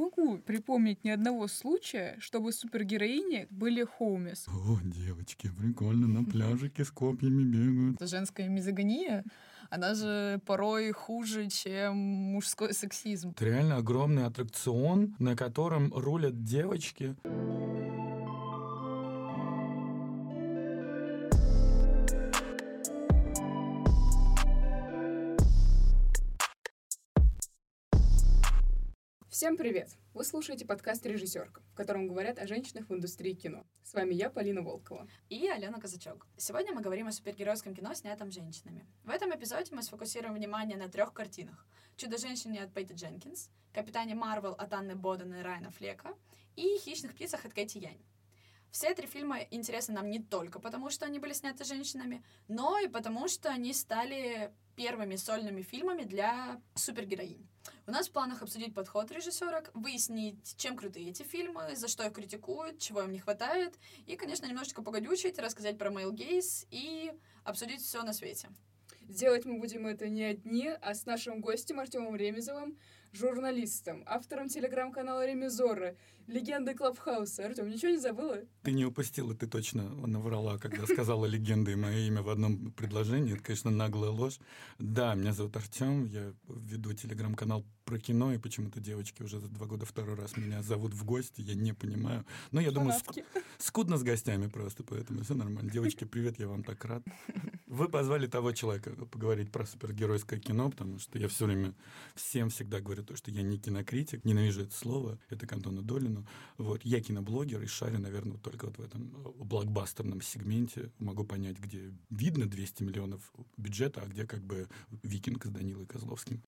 могу припомнить ни одного случая, чтобы супергероини были хоумис. О, девочки, прикольно, на пляжике с копьями бегают. Это женская мизогония, она же порой хуже, чем мужской сексизм. Это реально огромный аттракцион, на котором рулят девочки. Всем привет! Вы слушаете подкаст «Режиссерка», в котором говорят о женщинах в индустрии кино. С вами я, Полина Волкова. И Алена Казачок. Сегодня мы говорим о супергеройском кино, снятом женщинами. В этом эпизоде мы сфокусируем внимание на трех картинах. «Чудо-женщине» от Пейти Дженкинс, «Капитане Марвел» от Анны Боден и Райана Флека и «Хищных птицах» от Кэти Янь. Все три фильма интересны нам не только потому, что они были сняты женщинами, но и потому, что они стали первыми сольными фильмами для супергероинь. У нас в планах обсудить подход режиссерок, выяснить, чем крутые эти фильмы, за что их критикуют, чего им не хватает, и, конечно, немножечко погодючить, рассказать про Male Gaze и обсудить все на свете. Делать мы будем это не одни, а с нашим гостем Артемом Ремезовым, журналистом, автором телеграм-канала Ремезоры, легендой Клабхауса. Артем, ничего не забыла? Ты не упустила, ты точно наврала, когда сказала легенда и мое имя в одном предложении. Это, конечно, наглая ложь. Да, меня зовут Артем, я веду телеграм-канал про кино, и почему-то девочки уже за два года второй раз меня зовут в гости, я не понимаю. Но я думаю, ск- скудно с гостями просто, поэтому все нормально. Девочки, привет, я вам так рад. Вы позвали того человека поговорить про супергеройское кино, потому что я все время всем всегда говорю то, что я не кинокритик, ненавижу это слово, это к Антону Долину. Вот, я киноблогер и шарю, наверное, только вот в этом блокбастерном сегменте. Могу понять, где видно 200 миллионов бюджета, а где как бы викинг с Данилой Козловским.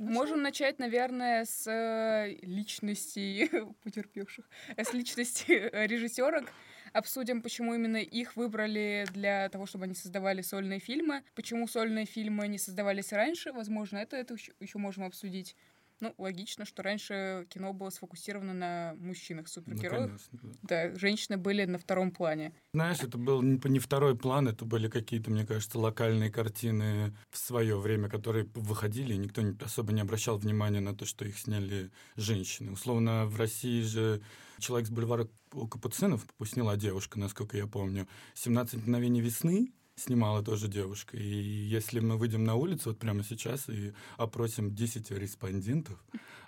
Можем начать, наверное, с э, личности потерпевших, э, с личности э, режиссерок. Обсудим, почему именно их выбрали для того, чтобы они создавали сольные фильмы. Почему сольные фильмы не создавались раньше, возможно, это, это еще можем обсудить. Ну, логично, что раньше кино было сфокусировано на мужчинах супергероях. Ну, конечно, да. да, женщины были на втором плане. Знаешь, это был не второй план, это были какие-то, мне кажется, локальные картины в свое время, которые выходили, и никто особо не обращал внимания на то, что их сняли женщины. Условно, в России же человек с бульвара Капуцинов сняла девушка, насколько я помню. «17 мгновений весны», снимала тоже девушка. И если мы выйдем на улицу вот прямо сейчас и опросим 10 респондентов,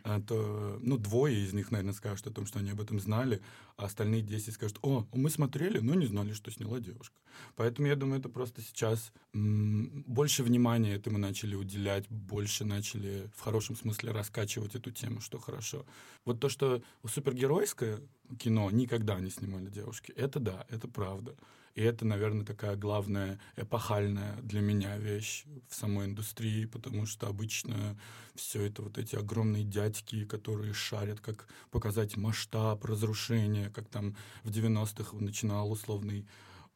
а, то, ну, двое из них, наверное, скажут о том, что они об этом знали, а остальные 10 скажут, о, мы смотрели, но не знали, что сняла девушка. Поэтому я думаю, это просто сейчас больше внимания этому начали уделять, больше начали в хорошем смысле раскачивать эту тему, что хорошо. Вот то, что супергеройское кино никогда не снимали девушки, это да, это правда. И это, наверное, такая главная эпохальная для меня вещь в самой индустрии, потому что обычно все это вот эти огромные дядьки, которые шарят, как показать масштаб разрушения, как там в 90-х начинал условный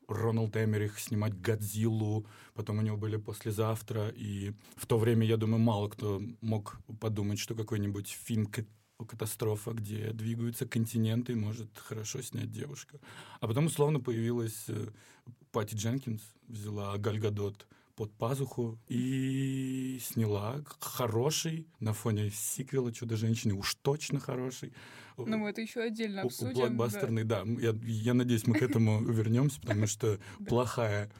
Рональд Эмерих снимать «Годзиллу», потом у него были «Послезавтра», и в то время, я думаю, мало кто мог подумать, что какой-нибудь фильм катастрофа, где двигаются континенты, может хорошо снять девушка. А потом условно появилась э, Пати Дженкинс, взяла Гальгадот под пазуху и сняла хороший на фоне сиквела «Чудо-женщины», уж точно хороший. Ну, мы это еще отдельно обсудим. Блокбастерный, да. да. Я, я надеюсь, мы к этому вернемся, потому что плохая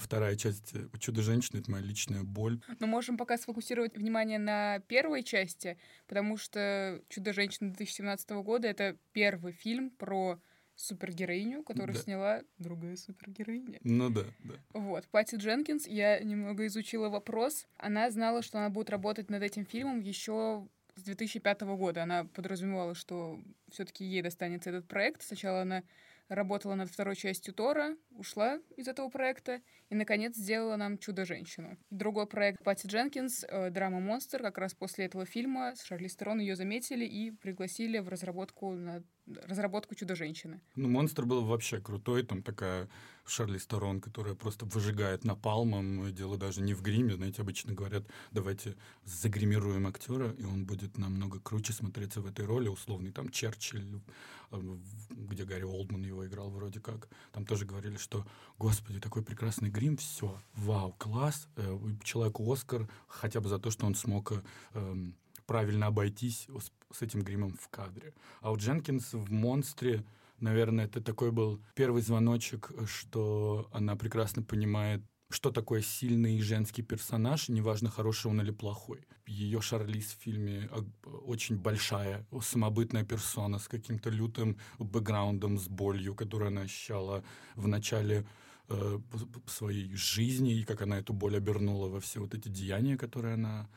вторая часть э, «Чудо-женщины» — это моя личная боль. Мы можем пока сфокусировать внимание на первой части, потому что «Чудо-женщина» 2017 года — это первый фильм про супергероиню, которую да. сняла другая супергероиня. Ну да, да. Вот. Пати Дженкинс, я немного изучила вопрос. Она знала, что она будет работать над этим фильмом еще с 2005 года. Она подразумевала, что все-таки ей достанется этот проект. Сначала она работала над второй частью Тора, ушла из этого проекта и, наконец, сделала нам «Чудо-женщину». Другой проект Пати Дженкинс, э, драма «Монстр», как раз после этого фильма с Шарли Стерон ее заметили и пригласили в разработку над разработку Чудо-женщины. Ну, монстр был вообще крутой, там такая Шарли Сторон, которая просто выжигает напалмом, дело даже не в гриме, знаете, обычно говорят, давайте загримируем актера, и он будет намного круче смотреться в этой роли, условный там Черчилль, э, где Гарри Олдман его играл вроде как, там тоже говорили, что, господи, такой прекрасный грим, все, вау, класс, э, человеку Оскар, хотя бы за то, что он смог э, правильно обойтись с этим гримом в кадре. А у Дженкинс в «Монстре» наверное, это такой был первый звоночек, что она прекрасно понимает, что такое сильный женский персонаж, неважно, хороший он или плохой. Ее Шарлиз в фильме очень большая, самобытная персона с каким-то лютым бэкграундом, с болью, которую она ощущала в начале э, своей жизни, и как она эту боль обернула во все вот эти деяния, которые она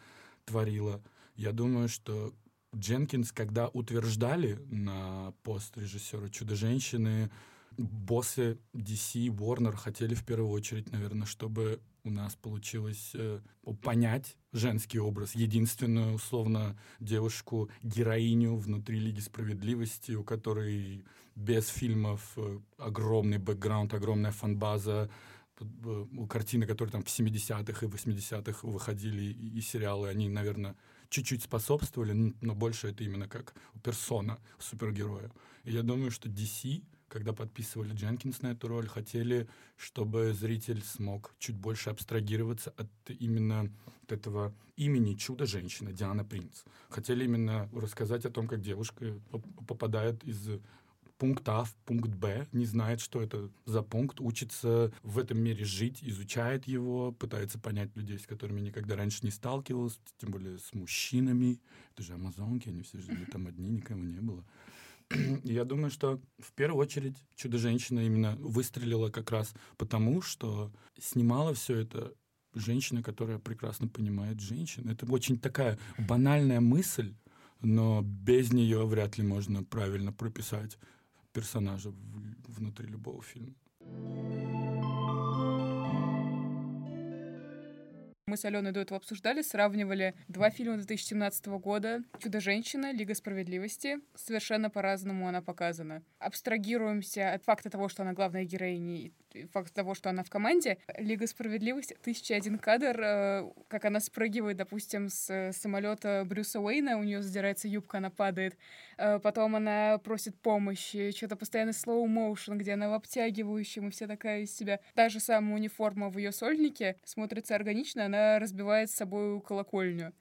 творила. Я думаю, что Дженкинс, когда утверждали на пост режиссера «Чудо-женщины», боссы DC, Warner хотели в первую очередь, наверное, чтобы у нас получилось э, понять женский образ, единственную, условно, девушку-героиню внутри Лиги Справедливости, у которой без фильмов э, огромный бэкграунд, огромная фанбаза, э, у картины, которые там в 70-х и 80-х выходили, и, и сериалы, они, наверное, чуть-чуть способствовали, но больше это именно как персона супергероя. И я думаю, что DC, когда подписывали Дженкинс на эту роль, хотели, чтобы зритель смог чуть больше абстрагироваться от именно от этого имени чудо-женщина Диана Принц. Хотели именно рассказать о том, как девушка попадает из пункт А в пункт Б, не знает, что это за пункт, учится в этом мире жить, изучает его, пытается понять людей, с которыми никогда раньше не сталкивался, тем более с мужчинами. Это же амазонки, они все жили там одни, никого не было. Я думаю, что в первую очередь «Чудо-женщина» именно выстрелила как раз потому, что снимала все это женщина, которая прекрасно понимает женщин. Это очень такая банальная мысль, но без нее вряд ли можно правильно прописать персонажа внутри любого фильма. Мы с Аленой до этого обсуждали, сравнивали два фильма 2017 года «Чудо-женщина», «Лига справедливости». Совершенно по-разному она показана. Абстрагируемся от факта того, что она главная героиня, факт того, что она в команде. Лига справедливости, тысяча один кадр, э, как она спрыгивает, допустим, с самолета Брюса Уэйна, у нее задирается юбка, она падает. Э, потом она просит помощи, что-то постоянно slow motion, где она в обтягивающем, и вся такая из себя. Та же самая униформа в ее сольнике смотрится органично, она разбивает с собой колокольню.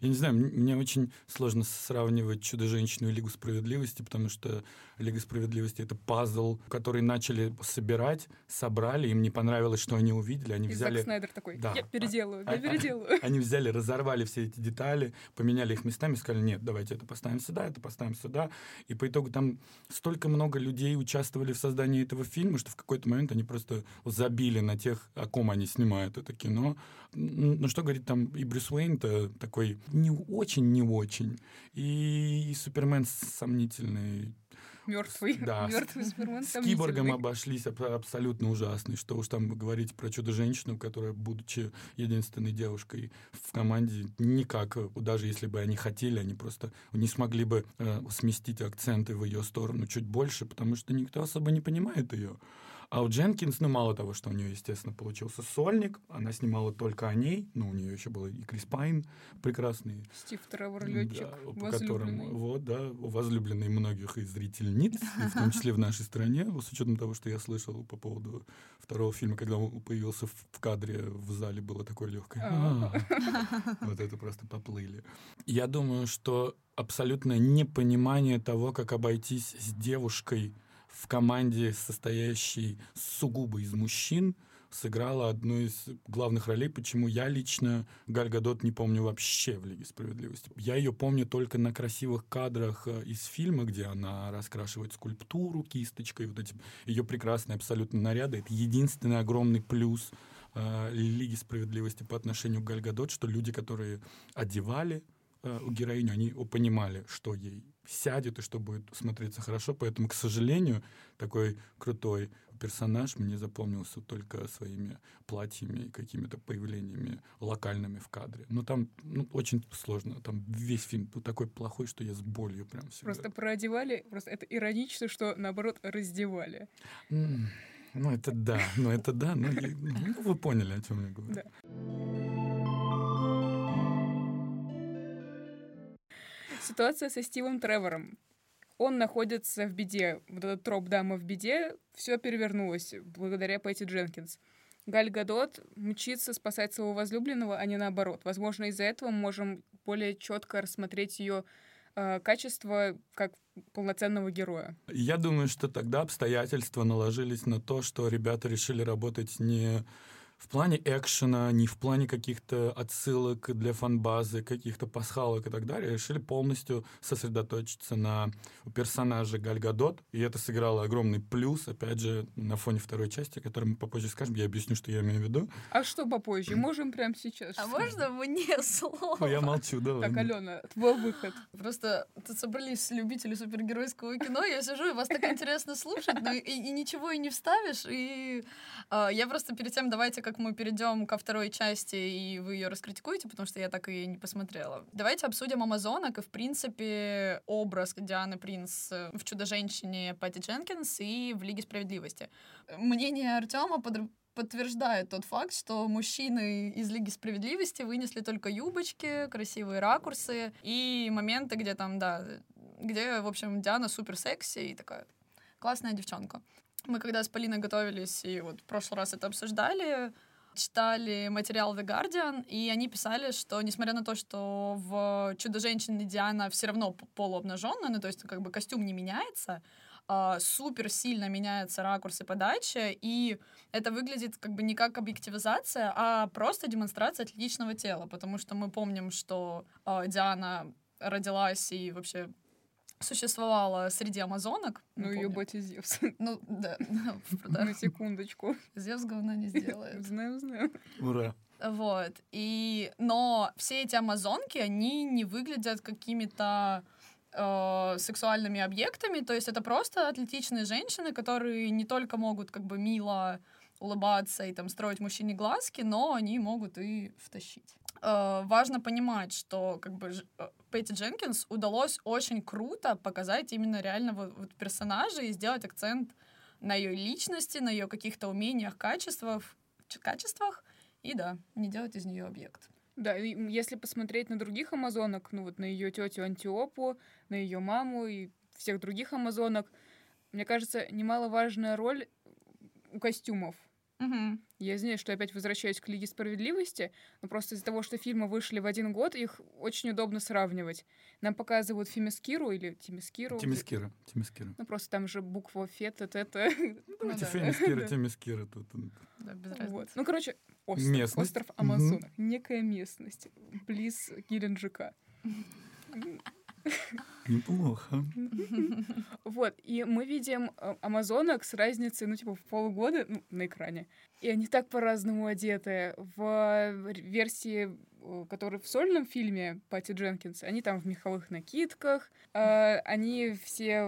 Я не знаю, мне очень сложно сравнивать «Чудо-женщину» и «Лигу справедливости», потому что «Лига справедливости» — это пазл, который начали собирать, собрали, им не понравилось, что они увидели, они и взяли... Зак Снайдер такой, да. я переделаю, я а, а, переделаю. Они взяли, разорвали все эти детали, поменяли их местами, сказали, нет, давайте это поставим сюда, это поставим сюда. И по итогу там столько много людей участвовали в создании этого фильма, что в какой-то момент они просто забили на тех, о ком они снимают это кино. Ну, что говорит там и Брюс Уэйн-то такой не очень, не очень. И, и Супермен сомнительный мертвый. Да. Мертвый Супермен С киборгом обошлись абсолютно ужасный. Что уж там говорить про чудо-женщину, которая, будучи единственной девушкой в команде, никак, даже если бы они хотели, они просто не смогли бы э, сместить акценты в ее сторону чуть больше, потому что никто особо не понимает ее. А у Дженкинс, ну, мало того, что у нее, естественно, получился сольник, она снимала только о ней, ну, у нее еще был и Крис Пайн прекрасный. Стив Тревор, летчик, да, по которому, вот, да, возлюбленный многих из зрительниц, и в том числе в нашей стране, с учетом того, что я слышал по поводу второго фильма, когда он появился в кадре, в зале было такое легкое. А. Вот это просто поплыли. Я думаю, что абсолютное непонимание того, как обойтись с девушкой, в команде, состоящей сугубо из мужчин, сыграла одну из главных ролей, почему я лично Галь Гадот не помню вообще в «Лиге справедливости». Я ее помню только на красивых кадрах э, из фильма, где она раскрашивает скульптуру кисточкой, вот эти ее прекрасные абсолютно наряды. Это единственный огромный плюс э, Лиги справедливости по отношению к Галь Гадот, что люди, которые одевали э, героиню, они понимали, что ей сядет и что будет смотреться хорошо. Поэтому, к сожалению, такой крутой персонаж мне запомнился только своими платьями и какими-то появлениями локальными в кадре. Но там ну, очень сложно. Там весь фильм такой плохой, что я с болью прям всегда. Просто проодевали, просто это иронично, что наоборот раздевали. Ну, это да, ну это да, ну, ну вы поняли, о чем я говорю. Да. Ситуация со Стивом Тревором он находится в беде. Вот этот троп «дама в беде» все перевернулось благодаря Пэтти Дженкинс. Галь Гадот мчится спасать своего возлюбленного, а не наоборот. Возможно, из-за этого мы можем более четко рассмотреть ее э, качество как полноценного героя. Я думаю, что тогда обстоятельства наложились на то, что ребята решили работать не в плане экшена, не в плане каких-то отсылок для фанбазы, каких-то пасхалок и так далее, решили полностью сосредоточиться на персонаже Гальгадот, и это сыграло огромный плюс, опять же, на фоне второй части, о которой мы попозже скажем, я объясню, что я имею в виду. А что попозже? Можем прямо сейчас. А можно мне слово? Ну, я молчу, давай. Так, Алена, твой выход. Просто тут собрались любители супергеройского кино, я сижу, и вас так интересно слушать, но и, и ничего и не вставишь, и э, я просто перед тем, давайте как мы перейдем ко второй части, и вы ее раскритикуете, потому что я так и не посмотрела. Давайте обсудим Амазонок и, в принципе, образ Дианы Принц в «Чудо-женщине» Патти Дженкинс и в «Лиге справедливости». Мнение Артема под подтверждает тот факт, что мужчины из Лиги Справедливости вынесли только юбочки, красивые ракурсы и моменты, где там, да, где, в общем, Диана супер секси и такая классная девчонка. Мы когда с Полиной готовились и вот в прошлый раз это обсуждали, читали материал The Guardian, и они писали, что несмотря на то, что в «Чудо-женщине» Диана все равно полуобнаженная, ну то есть как бы костюм не меняется, Uh, супер сильно меняются ракурсы подачи, и это выглядит как бы не как объективизация, а просто демонстрация атлетичного тела, потому что мы помним, что uh, Диана родилась и вообще существовала среди амазонок. Ну, ее батя Зевс. Ну, да. На секундочку. Зевс говна не сделает. Знаю, знаю. Ура. Вот. И... Но все эти амазонки, они не выглядят какими-то э, сексуальными объектами, то есть это просто атлетичные женщины, которые не только могут как бы мило улыбаться и там строить мужчине глазки, но они могут и втащить. Э, важно понимать, что как бы э, Пэтти Дженкинс удалось очень круто показать именно реально вот, вот персонажа и сделать акцент на ее личности, на ее каких-то умениях, качествах, качествах, и да, не делать из нее объект. Да, и если посмотреть на других амазонок, ну вот на ее тетю Антиопу, на ее маму и всех других амазонок, мне кажется, немаловажная роль у костюмов. Угу. Я знаю, что опять возвращаюсь к Лиге Справедливости, но просто из-за того, что фильмы вышли в один год, их очень удобно сравнивать. Нам показывают Фемискиру или Тимискиру. Тимискира. Тимискира. Ну, просто там же буква Фет, это... это... Ну, да. Фемискира, Тимискира тут. Да, без разницы. Вот. Ну, короче, остров. Местность. Остров Амазонок. Угу. Некая местность. Близ Геленджика. Неплохо. Вот, и мы видим э, амазонок с разницей, ну, типа, в полгода ну, на экране. И они так по-разному одеты. В версии, э, которая в сольном фильме Пати Дженкинс, они там в меховых накидках, э, они все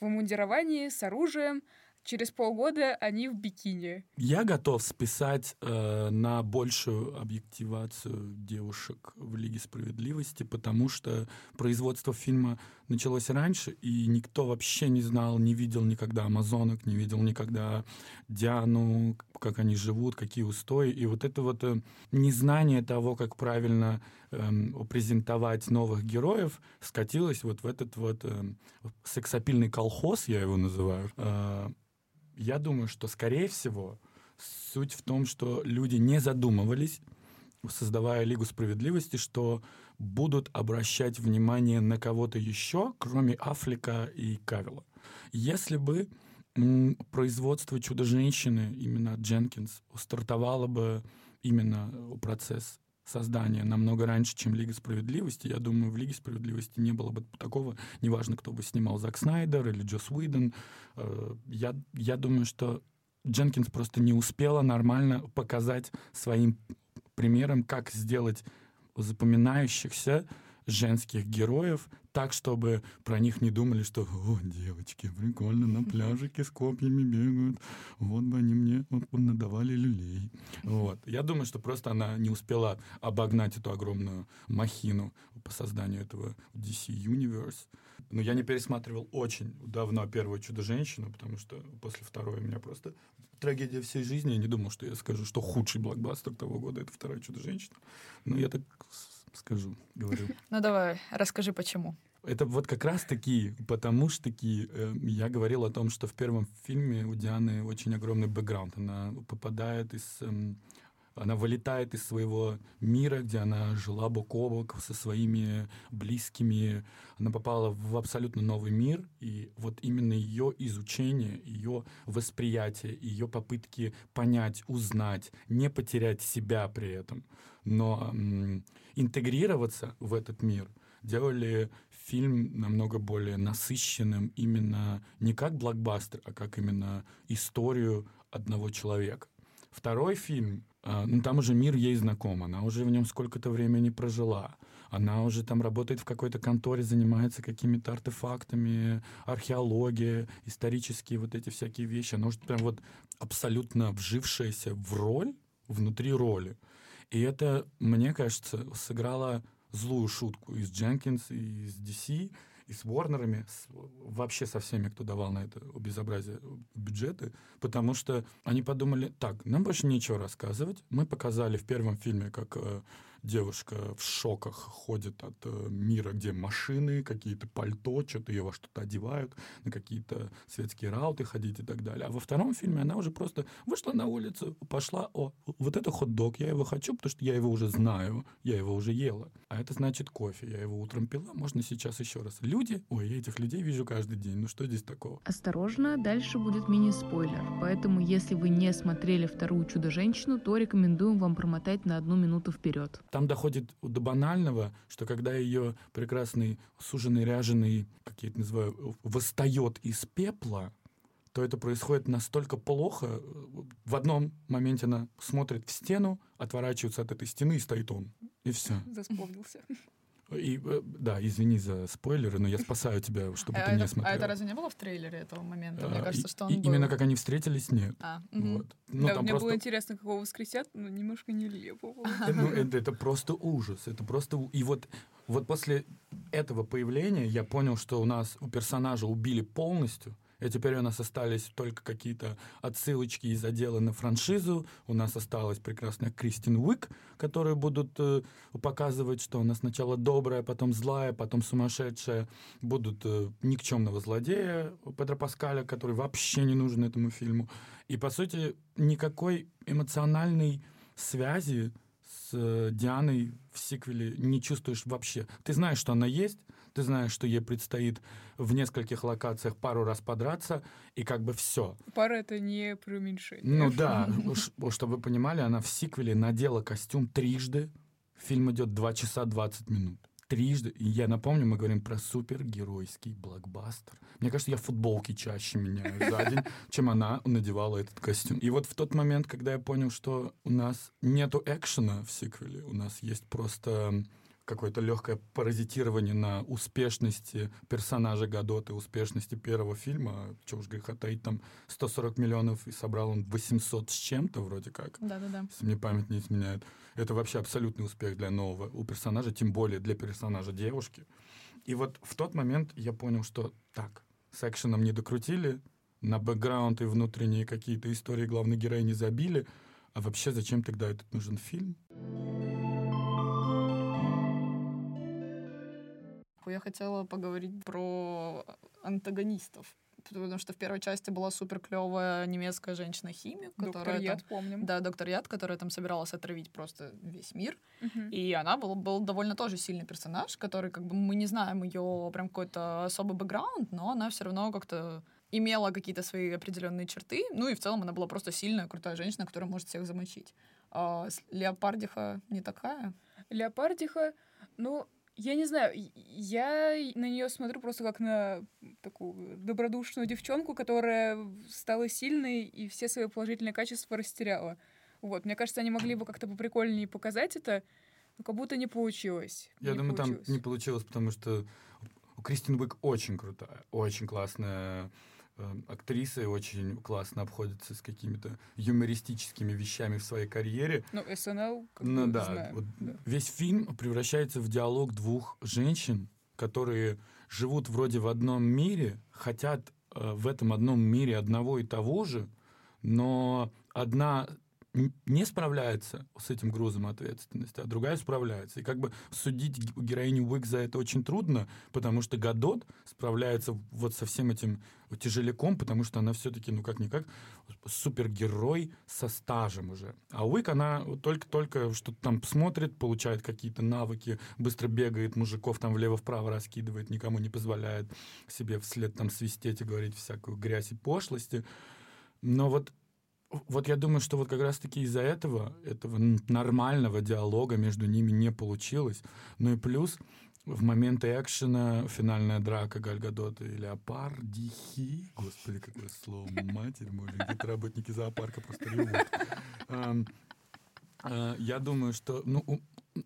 в мундировании с оружием, через полгода они в бикини. Я готов списать э, на большую объективацию девушек в Лиге справедливости, потому что производство фильма началось раньше, и никто вообще не знал, не видел никогда амазонок, не видел никогда Диану, как они живут, какие устои. И вот это вот э, незнание того, как правильно э, презентовать новых героев, скатилось вот в этот вот э, сексапильный колхоз, я его называю, э, я думаю, что, скорее всего, суть в том, что люди не задумывались, создавая Лигу справедливости, что будут обращать внимание на кого-то еще, кроме Афлика и Кавила. Если бы производство «Чудо-женщины» именно Дженкинс стартовало бы именно процесс создания намного раньше, чем Лига Справедливости. Я думаю, в Лиге Справедливости не было бы такого, неважно, кто бы снимал, Зак Снайдер или Джос Уидон. Э, я, я думаю, что Дженкинс просто не успела нормально показать своим примером, как сделать запоминающихся женских героев так, чтобы про них не думали, что «О, девочки, прикольно, на пляжике с копьями бегают, вот бы они мне вот, надавали люлей». Вот. Я думаю, что просто она не успела обогнать эту огромную махину по созданию этого DC Universe. Но я не пересматривал очень давно первую «Чудо-женщину», потому что после второй у меня просто трагедия всей жизни. Я не думал, что я скажу, что худший блокбастер того года — это вторая «Чудо-женщина». Но я так скажу, говорю. Ну давай, расскажи, почему. Это вот как раз-таки, потому что таки, э, я говорил о том, что в первом фильме у Дианы очень огромный бэкграунд. Она попадает из... Э, она вылетает из своего мира, где она жила бок о бок со своими близкими. Она попала в абсолютно новый мир, и вот именно ее изучение, ее восприятие, ее попытки понять, узнать, не потерять себя при этом, но м, интегрироваться в этот мир, делали фильм намного более насыщенным именно не как блокбастер, а как именно историю одного человека. Второй фильм, э, ну там уже мир ей знаком, она уже в нем сколько-то времени прожила. Она уже там работает в какой-то конторе, занимается какими-то артефактами, археология, исторические вот эти всякие вещи. Она уже прям вот абсолютно вжившаяся в роль, внутри роли. И это, мне кажется, сыграло злую шутку из Дженкинс, и из DC, и с Warner'ами, с, вообще со всеми, кто давал на это безобразие бюджеты, потому что они подумали, так, нам больше нечего рассказывать. Мы показали в первом фильме, как э, девушка в шоках ходит от э, мира, где машины, какие-то пальто, что-то ее во что-то одевают, на какие-то светские рауты ходить и так далее. А во втором фильме она уже просто вышла на улицу, пошла, о, вот это хот-дог, я его хочу, потому что я его уже знаю, я его уже ела. А это значит кофе, я его утром пила, можно сейчас еще раз. Люди, ой, я этих людей вижу каждый день, ну что здесь такого? Осторожно, дальше будет мини-спойлер, поэтому если вы не смотрели вторую «Чудо-женщину», то рекомендуем вам промотать на одну минуту вперед. Там доходит до банального, что когда ее прекрасный суженый ряженый, как я это называю, восстает из пепла, то это происходит настолько плохо. В одном моменте она смотрит в стену, отворачивается от этой стены, и стоит он. И все. Заспомнился. И, э, да, извини за спойлеры, но я спасаю тебя, чтобы а ты это, не смотрел. А это разве не было в трейлере этого момента? Мне А, кажется, и- что он и был. Именно как они встретились, нет. А, мгм. Вот. Ну, да, мне просто... было интересно, как его воскресят, но немножко нелепо. Э, ну, это, это просто ужас. Это просто... И вот, вот после этого появления я понял, что у нас у персонажа убили полностью, и теперь у нас остались только какие-то отсылочки из отдела на франшизу. У нас осталась прекрасная Кристин Уик, которую будут э, показывать, что она сначала добрая, потом злая, потом сумасшедшая. Будут э, никчемного злодея Педро Паскаля, который вообще не нужен этому фильму. И, по сути, никакой эмоциональной связи с э, Дианой в сиквеле не чувствуешь вообще. Ты знаешь, что она есть, ты знаешь, что ей предстоит в нескольких локациях пару раз подраться, и как бы все. Пара — это не преуменьшение. Ну да, чтобы вы понимали, она в сиквеле надела костюм трижды. Фильм идет 2 часа 20 минут. Трижды. И я напомню, мы говорим про супергеройский блокбастер. Мне кажется, я футболки чаще меняю за день, чем она надевала этот костюм. И вот в тот момент, когда я понял, что у нас нету экшена в сиквеле, у нас есть просто какое-то легкое паразитирование на успешности персонажа Гадоты, успешности первого фильма. Чего уж греха таить, там 140 миллионов, и собрал он 800 с чем-то вроде как, Да-да-да. если мне память не изменяет. Это вообще абсолютный успех для нового у персонажа, тем более для персонажа девушки. И вот в тот момент я понял, что так, с экшеном не докрутили, на бэкграунд и внутренние какие-то истории главной героини забили, а вообще зачем тогда этот нужен фильм? Я хотела поговорить про антагонистов. Потому что в первой части была супер клевая немецкая женщина-химик, Доктор которая Яд, там, помним. да, доктор Яд, которая там собиралась отравить просто весь мир. Мгм. И она был, был довольно тоже сильный персонаж, который, как бы, мы не знаем ее прям какой-то особый бэкграунд, но она все равно как-то имела какие-то свои определенные черты. Ну и в целом она была просто сильная, крутая женщина, которая может всех замочить. А Леопардиха не такая. Леопардиха, ну, я не знаю, я на нее смотрю просто как на такую добродушную девчонку, которая стала сильной и все свои положительные качества растеряла. Вот, мне кажется, они могли бы как-то поприкольнее показать это, Ну, как будто не получилось. Я не думаю, получилось. там не получилось, потому что у Кристин Уик очень крутая, очень классная э, актриса и очень классно обходится с какими-то юмористическими вещами в своей карьере. Ну, СНЛ, как Ну да, знаю, вот да. весь фильм превращается в диалог двух женщин, которые живут вроде в одном мире, хотят э, в этом одном мире одного и того же, но одна не справляется с этим грузом ответственности, а другая справляется. И как бы судить героиню Уик за это очень трудно, потому что Гадот справляется вот со всем этим тяжеляком, потому что она все-таки, ну как-никак, супергерой со стажем уже. А Уик, она только-только что-то там смотрит, получает какие-то навыки, быстро бегает, мужиков там влево-вправо раскидывает, никому не позволяет себе вслед там свистеть и говорить всякую грязь и пошлости. Но вот вот я думаю, что вот как раз-таки из-за этого, этого нормального диалога между ними не получилось. Ну и плюс в моменты экшена финальная драка Гальгадота и Леопардихи, господи, какое слово, матерь мой, где-то работники зоопарка просто ревут. А, Я думаю, что ну,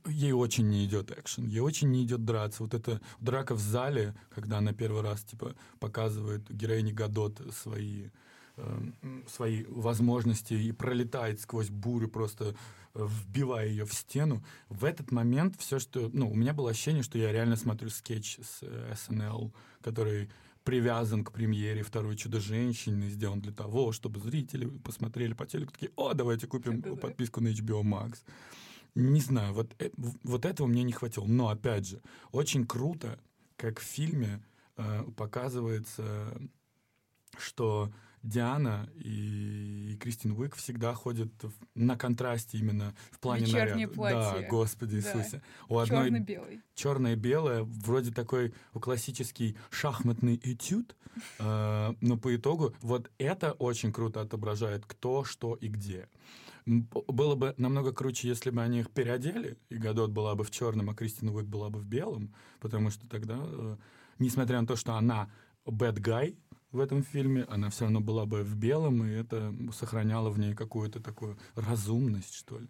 ей очень не идет экшен, ей очень не идет драться. Вот эта драка в зале, когда она первый раз типа показывает героине Гадот свои свои возможности и пролетает сквозь бурю, просто э, вбивая ее в стену. В этот момент все, что... Ну, у меня было ощущение, что я реально смотрю скетч с э, SNL, который привязан к премьере «Второй чудо-женщины», сделан для того, чтобы зрители посмотрели по телеку, такие, о, давайте купим подписку на HBO Max. Не знаю, вот, э- вот этого мне не хватило. Но, опять же, очень круто, как в фильме э, показывается, что Диана и Кристин Уик всегда ходят в- на контрасте именно в плане Вечерние наряда. платья. Да, Господи Да. Иисусе. У одной Черно-белый. черное и белое, вроде такой классический шахматный этюд, э, но по итогу вот это очень круто отображает кто, что и где. Было бы намного круче, если бы они их переодели, и Гадот была бы в черном, а Кристин Уик была бы в белом, потому что тогда, э, несмотря на то, что она bad guy в этом фильме, она все равно была бы в белом, и это сохраняло в ней какую-то такую разумность, что ли.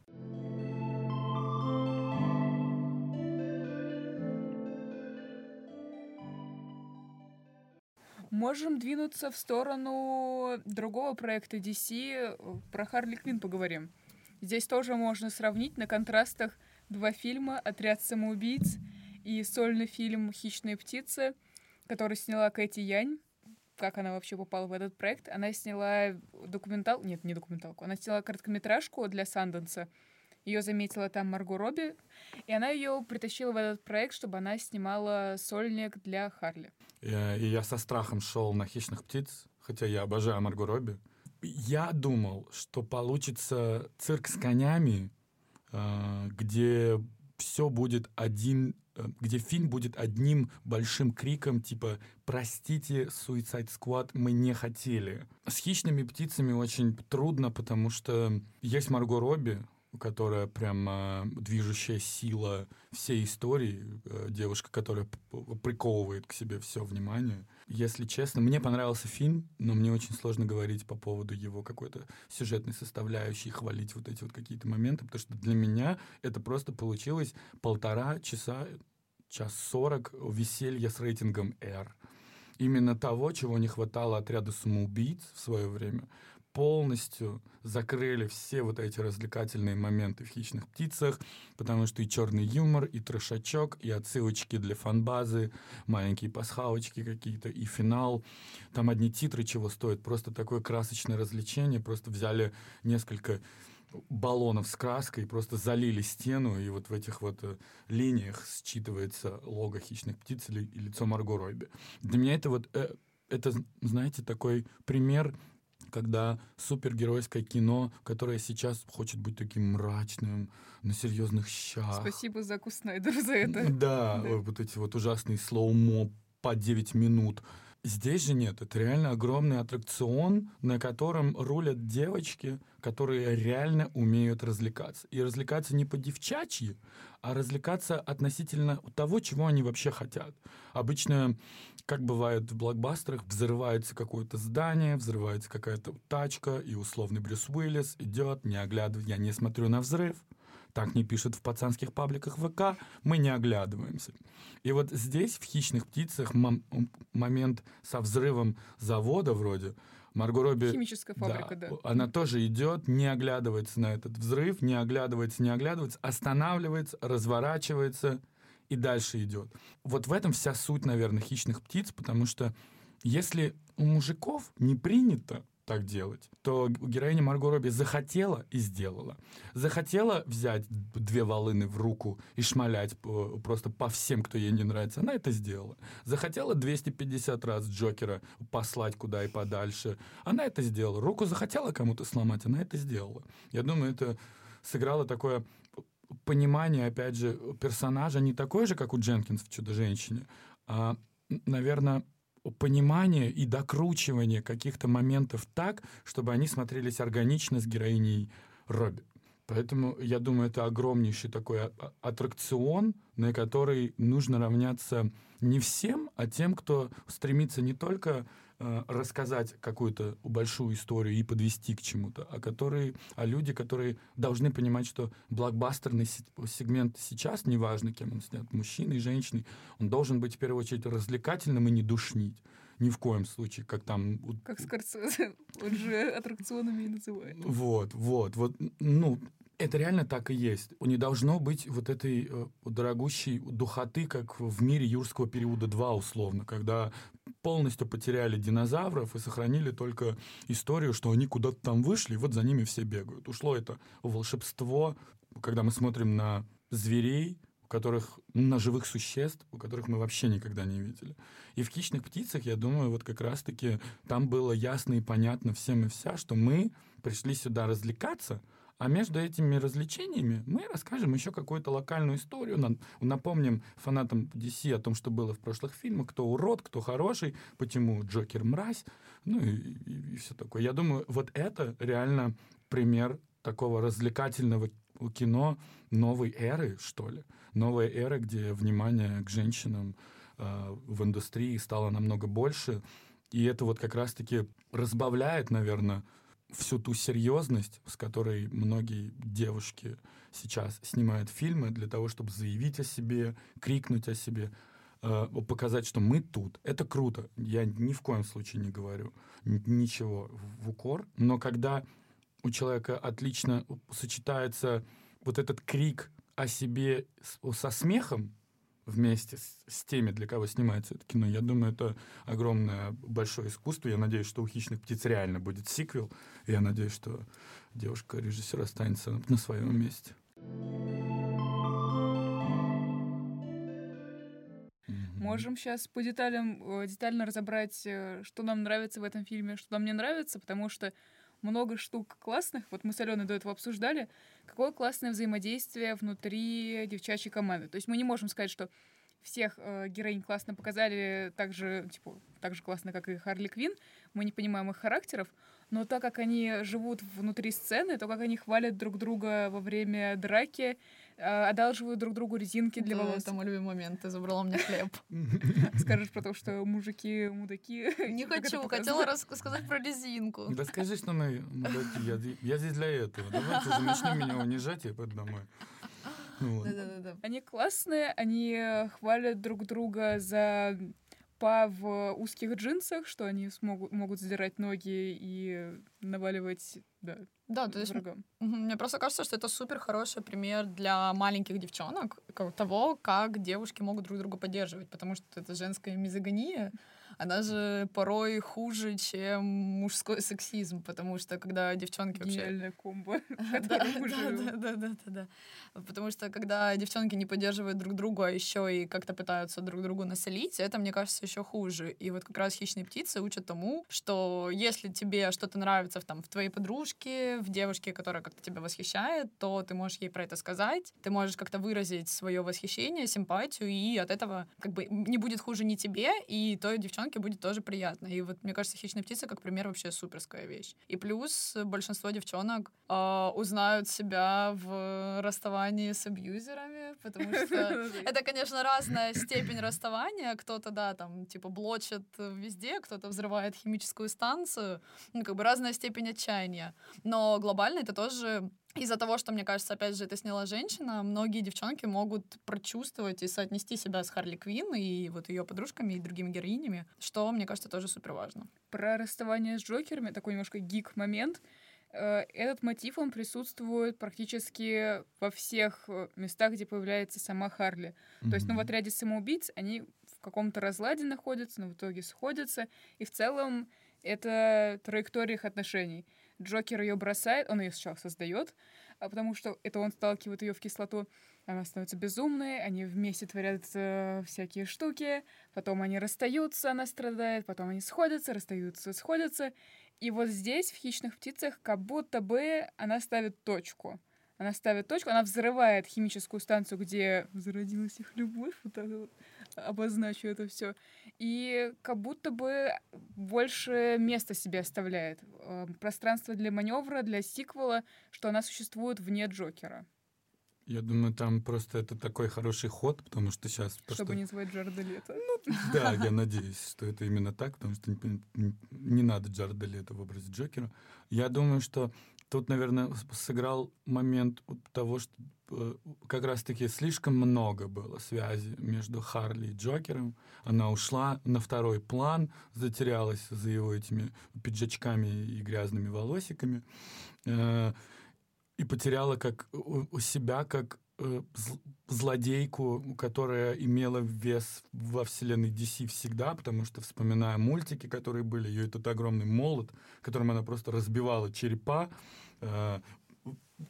Можем двинуться в сторону другого проекта DC. Про Харли Квин поговорим. Здесь тоже можно сравнить на контрастах два фильма «Отряд самоубийц» и сольный фильм «Хищные птицы», который сняла Кэти Янь. Как она вообще попала в этот проект? Она сняла документал... Нет, не документалку. Она сняла короткометражку для Санденса. Ее заметила там Марго Робби, и она ее притащила в этот проект, чтобы она снимала сольник для Харли. Я- И я со страхом шел на хищных птиц, хотя я обожаю Марго Робби. Я думал, что получится цирк с конями, э, где все будет один, э, где фильм будет одним большим криком, типа «Простите, Suicide Squad, мы не хотели». С хищными птицами очень трудно, потому что есть Марго Робби, которая прям э, движущая сила всей истории, э, девушка, которая приковывает к себе все внимание. Если честно, мне понравился фильм, но мне очень сложно говорить по поводу его какой-то сюжетной составляющей, хвалить вот эти вот какие-то моменты, потому что для меня это просто получилось полтора часа, час сорок веселья с рейтингом R. Именно того, чего не хватало отряду самоубийц в свое время полностью закрыли все вот эти развлекательные моменты в «Хищных птицах», потому что и черный юмор, и трешачок, и отсылочки для фанбазы, маленькие пасхалочки какие-то, и финал. Там одни титры чего стоят. Просто такое красочное развлечение. Просто взяли несколько баллонов с краской, просто залили стену, и вот в этих вот э, линиях считывается лого «Хищных птиц» или, лицо Марго Робби. Для меня это вот, э, это, знаете, такой пример когда супергеройское кино, которое сейчас хочет быть таким мрачным, на серьезных щах. Спасибо Заку Снайдеру за это. Да, Да. вот эти вот ужасные слоумо по 9 минут. Здесь же нет, это реально огромный аттракцион, на котором рулят девочки, которые реально умеют развлекаться. И развлекаться не по-девчачьи, а развлекаться относительно того, чего они вообще хотят. Обычно, как бывает в блокбастерах, взрывается какое-то здание, взрывается какая-то тачка, и условный Брюс Уиллис идет, не оглядывая, я не смотрю на взрыв, так не пишут в пацанских пабликах ВК, мы не оглядываемся. И вот здесь, в «Хищных птицах», мом- момент со взрывом завода вроде, Марго Робби... Химическая фабрика, да. Она тоже идет, не оглядывается на этот взрыв, не оглядывается, не оглядывается, останавливается, разворачивается и дальше идет. Вот в этом вся суть, наверное, хищных птиц, потому что если у мужиков не принято так делать, то героиня Марго Робби захотела и сделала. Захотела взять две волыны в руку и шмалять просто по всем, кто ей не нравится. Она это сделала. Захотела 250 раз Джокера послать куда и подальше. Она это сделала. Руку захотела кому-то сломать, она это сделала. Я думаю, это сыграло такое понимание, опять же, персонажа не такое же, как у Дженкинс в «Чудо-женщине», а, наверное, понимание и докручивание каких-то моментов так, чтобы они смотрелись органично с героиней Робби. Поэтому, я думаю, это огромнейший такой а, а, аттракцион, на который нужно равняться не всем, а тем, кто стремится не только рассказать какую-то большую историю и подвести к чему-то, а которые, а люди, которые должны понимать, что блокбастерный сегмент сейчас, неважно, кем он снят, мужчиной, женщиной, он должен быть в первую очередь развлекательным и не душнить. Ни в коем случае, как там... Как Скорсезе, он же аттракционами и называет. Вот, вот, вот, ну, это реально так и есть. Не должно быть вот этой э, дорогущей духоты, как в мире юрского периода 2, условно, когда полностью потеряли динозавров и сохранили только историю, что они куда-то там вышли, и вот за ними все бегают. Ушло это волшебство, когда мы смотрим на зверей, у которых на живых существ, у которых мы вообще никогда не видели. И в «Хищных птицах», я думаю, вот как раз-таки там было ясно и понятно всем и вся, что мы пришли сюда развлекаться — а между этими развлечениями мы расскажем еще какую-то локальную историю, напомним фанатам DC о том, что было в прошлых фильмах, кто урод, кто хороший, почему Джокер мразь, ну и, и, и все такое. Я думаю, вот это реально пример такого развлекательного кино новой эры, что ли. Новая эра, где внимание к женщинам э, в индустрии стало намного больше. И это вот как раз-таки разбавляет, наверное, всю ту серьезность, с которой многие девушки сейчас снимают фильмы для того, чтобы заявить о себе, крикнуть о себе, э, показать, что мы тут. Это круто. Я ни в коем случае не говорю ничего в укор. Но когда у человека отлично сочетается вот этот крик о себе со смехом, вместе с, с теми, для кого снимается это кино. Я думаю, это огромное большое искусство. Я надеюсь, что у «Хищных птиц» реально будет сиквел. И я надеюсь, что девушка-режиссер останется на своем месте. Можем сейчас по деталям э, детально разобрать, э, что нам нравится в этом фильме, что нам не нравится, потому что много штук классных. Вот мы с Аленой до этого обсуждали, какое классное взаимодействие внутри девчачьей команды. То есть мы не можем сказать, что всех э, героинь классно показали, так же, типа, так же классно, как и Харли Квин. Мы не понимаем их характеров, но так как они живут внутри сцены, то как они хвалят друг друга во время драки, одалживают друг другу резинки для да, волос. Это мой любимый момент. Ты забрала мне хлеб. Скажешь про то, что мужики мудаки. Не хочу, хотела рассказать про резинку. Да скажи, что мы мудаки. Я здесь для этого. Давайте же начнем меня унижать, я пойду домой. Ну, да, да, да. Они классные, они хвалят друг друга за па в узких джинсах, что они смогут, могут задирать ноги и наваливать, да, да, то есть врагам. мне просто кажется, что это супер хороший пример для маленьких девчонок того, как девушки могут друг друга поддерживать, потому что это женская мизогония, она же порой хуже, чем мужской сексизм, потому что когда девчонки вообще... Гениальная комбо. Да, да, да, да, Потому что когда девчонки не поддерживают друг друга, а еще и как-то пытаются друг другу насолить, это, мне кажется, еще хуже. И вот как раз хищные птицы учат тому, что если тебе что-то нравится в, там, в твоей подружке, в девушке, которая как-то тебя восхищает, то ты можешь ей про это сказать, ты можешь как-то выразить свое восхищение, симпатию, и от этого как бы не будет хуже ни тебе, и той девчонке девчонке будет тоже приятно. И вот, мне кажется, «Хищная птица» как пример вообще суперская вещь. И плюс большинство девчонок э, узнают себя в расставании с абьюзерами, потому что это, конечно, разная степень расставания. Кто-то, да, там, типа, блочит везде, кто-то взрывает химическую станцию. Ну, как бы разная степень отчаяния. Но глобально это тоже из-за того, что, мне кажется, опять же, это сняла женщина, многие девчонки могут прочувствовать и соотнести себя с Харли Квинн и вот ее подружками и другими героинями, что, мне кажется, тоже супер важно. Про расставание с Джокерами, такой немножко гик-момент. Э, этот мотив, он присутствует практически во всех э, местах, где появляется сама Харли. Mm-hmm. То есть, ну, в отряде самоубийц они в каком-то разладе находятся, но в итоге сходятся. И в целом это траектория их отношений. Джокер ее бросает, он ее сначала создает, а потому что это он сталкивает ее в кислоту. Она становится безумной, они вместе творят э, всякие штуки, потом они расстаются, она страдает, потом они сходятся, расстаются, сходятся. И вот здесь, в «Хищных птицах», как будто бы она ставит точку. Она ставит точку, она взрывает химическую станцию, где зародилась их любовь, вот так вот обозначу это все. И как будто бы больше места себе оставляет. Э, пространство для маневра, для сиквела, что она существует вне Джокера. Я думаю, там просто это такой хороший ход, потому что сейчас... Чтобы что... не звать Джарда Лето. Ну, да, я надеюсь, что это именно так, потому что не, не надо Джарда Лето в образе Джокера. Я думаю, что тут, наверное, сыграл момент того, что э, как раз-таки слишком много было связи между Харли и Джокером. Она ушла на второй план, затерялась за его этими пиджачками и грязными волосиками. Э, и потеряла как у, себя как злодейку, которая имела вес во вселенной DC всегда, потому что, вспоминая мультики, которые были, ее этот огромный молот, которым она просто разбивала черепа, э,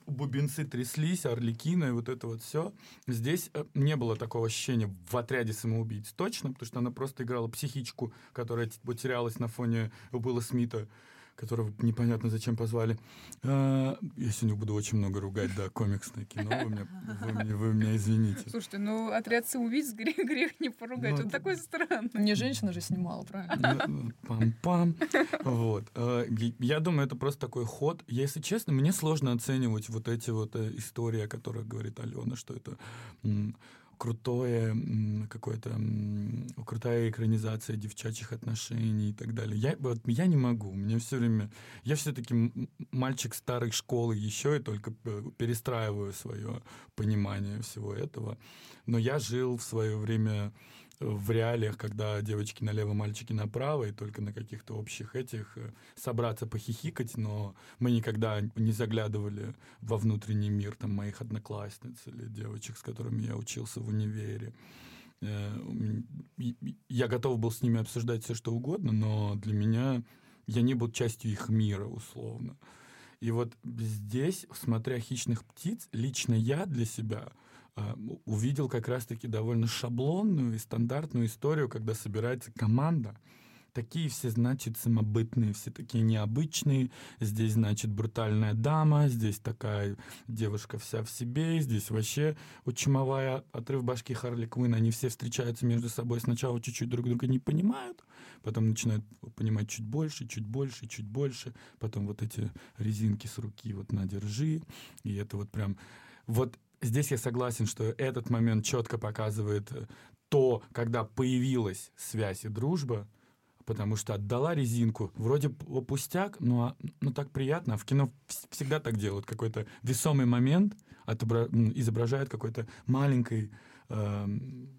бубенцы тряслись, орликины, и вот это вот все. Здесь э, не было такого ощущения в отряде самоубийц точно, потому что она просто играла психичку, которая потерялась на фоне Уилла Смита которого непонятно зачем позвали. А, я сегодня буду очень много ругать, да, комиксное кино. Вы меня, вы меня, вы меня извините. Слушайте, ну отряд самоубийц грех, грех не поругать. Ну, Он такой странный. Не женщина же снимала, правильно? Ну, пам-пам. Вот. А, я думаю, это просто такой ход. Если честно, мне сложно оценивать вот эти вот э, истории, о которых говорит Алена, что это крутое какое-то крутая экранизация девчачьих отношений и так далее. Я вот я не могу, мне все время я все-таки мальчик старой школы еще и только э, перестраиваю свое понимание всего этого. Но я жил в свое время в реалиях, когда девочки налево, мальчики направо, и только на каких-то общих этих э, собраться похихикать, но мы никогда не заглядывали во внутренний мир там моих одноклассниц или девочек, с которыми я учился в универе. Э, я готов был с ними обсуждать все, что угодно, но для меня я не был частью их мира, условно. И вот здесь, смотря «Хищных птиц», лично я для себя — увидел как раз-таки довольно шаблонную и стандартную историю, когда собирается команда. Такие все, значит, самобытные, все такие необычные. Здесь, значит, брутальная дама, здесь такая девушка вся в себе, здесь вообще учимовая отрыв башки Харли Квинн. Они все встречаются между собой, сначала чуть-чуть друг друга не понимают, потом начинают понимать чуть больше, чуть больше, чуть больше. Потом вот эти резинки с руки вот на, держи. И это вот прям... Вот здесь я согласен, что этот момент четко показывает э, то, когда появилась связь и дружба, потому что отдала резинку. Вроде пустяк, но ну, так приятно. В кино всегда так делают. Какой-то весомый момент отобра... изображает какой-то маленький э,